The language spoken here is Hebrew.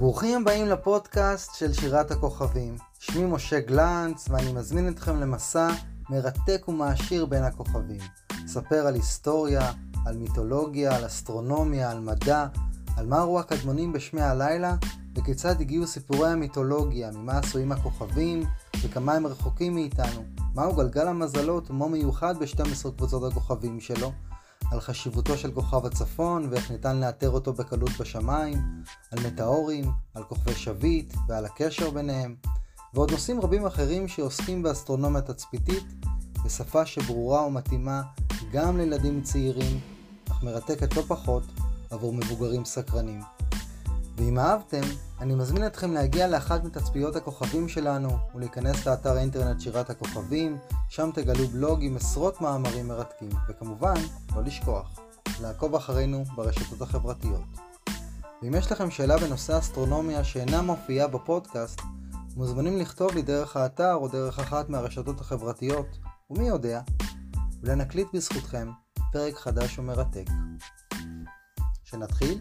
ברוכים הבאים לפודקאסט של שירת הכוכבים. שמי משה גלנץ ואני מזמין אתכם למסע מרתק ומעשיר בין הכוכבים. אספר על היסטוריה, על מיתולוגיה, על אסטרונומיה, על מדע, על מה ראו הקדמונים בשמי הלילה וכיצד הגיעו סיפורי המיתולוגיה, ממה עשויים הכוכבים וכמה הם רחוקים מאיתנו, מהו גלגל המזלות ומה מיוחד ב-12 קבוצות הכוכבים שלו, על חשיבותו של כוכב הצפון ואיך ניתן לאתר אותו בקלות בשמיים, על מטאורים, על כוכבי שביט ועל הקשר ביניהם, ועוד נושאים רבים אחרים שעוסקים באסטרונומיה תצפיתית בשפה שברורה ומתאימה גם לילדים צעירים, אך מרתקת לא פחות עבור מבוגרים סקרנים. ואם אהבתם, אני מזמין אתכם להגיע לאחת מתצפיות הכוכבים שלנו ולהיכנס לאתר האינטרנט שירת הכוכבים, שם תגלו בלוג עם עשרות מאמרים מרתקים, וכמובן, לא לשכוח, לעקוב אחרינו ברשתות החברתיות. ואם יש לכם שאלה בנושא אסטרונומיה שאינה מופיעה בפודקאסט, מוזמנים לכתוב לי דרך האתר או דרך אחת מהרשתות החברתיות, ומי יודע, ולנקליט בזכותכם פרק חדש ומרתק. שנתחיל?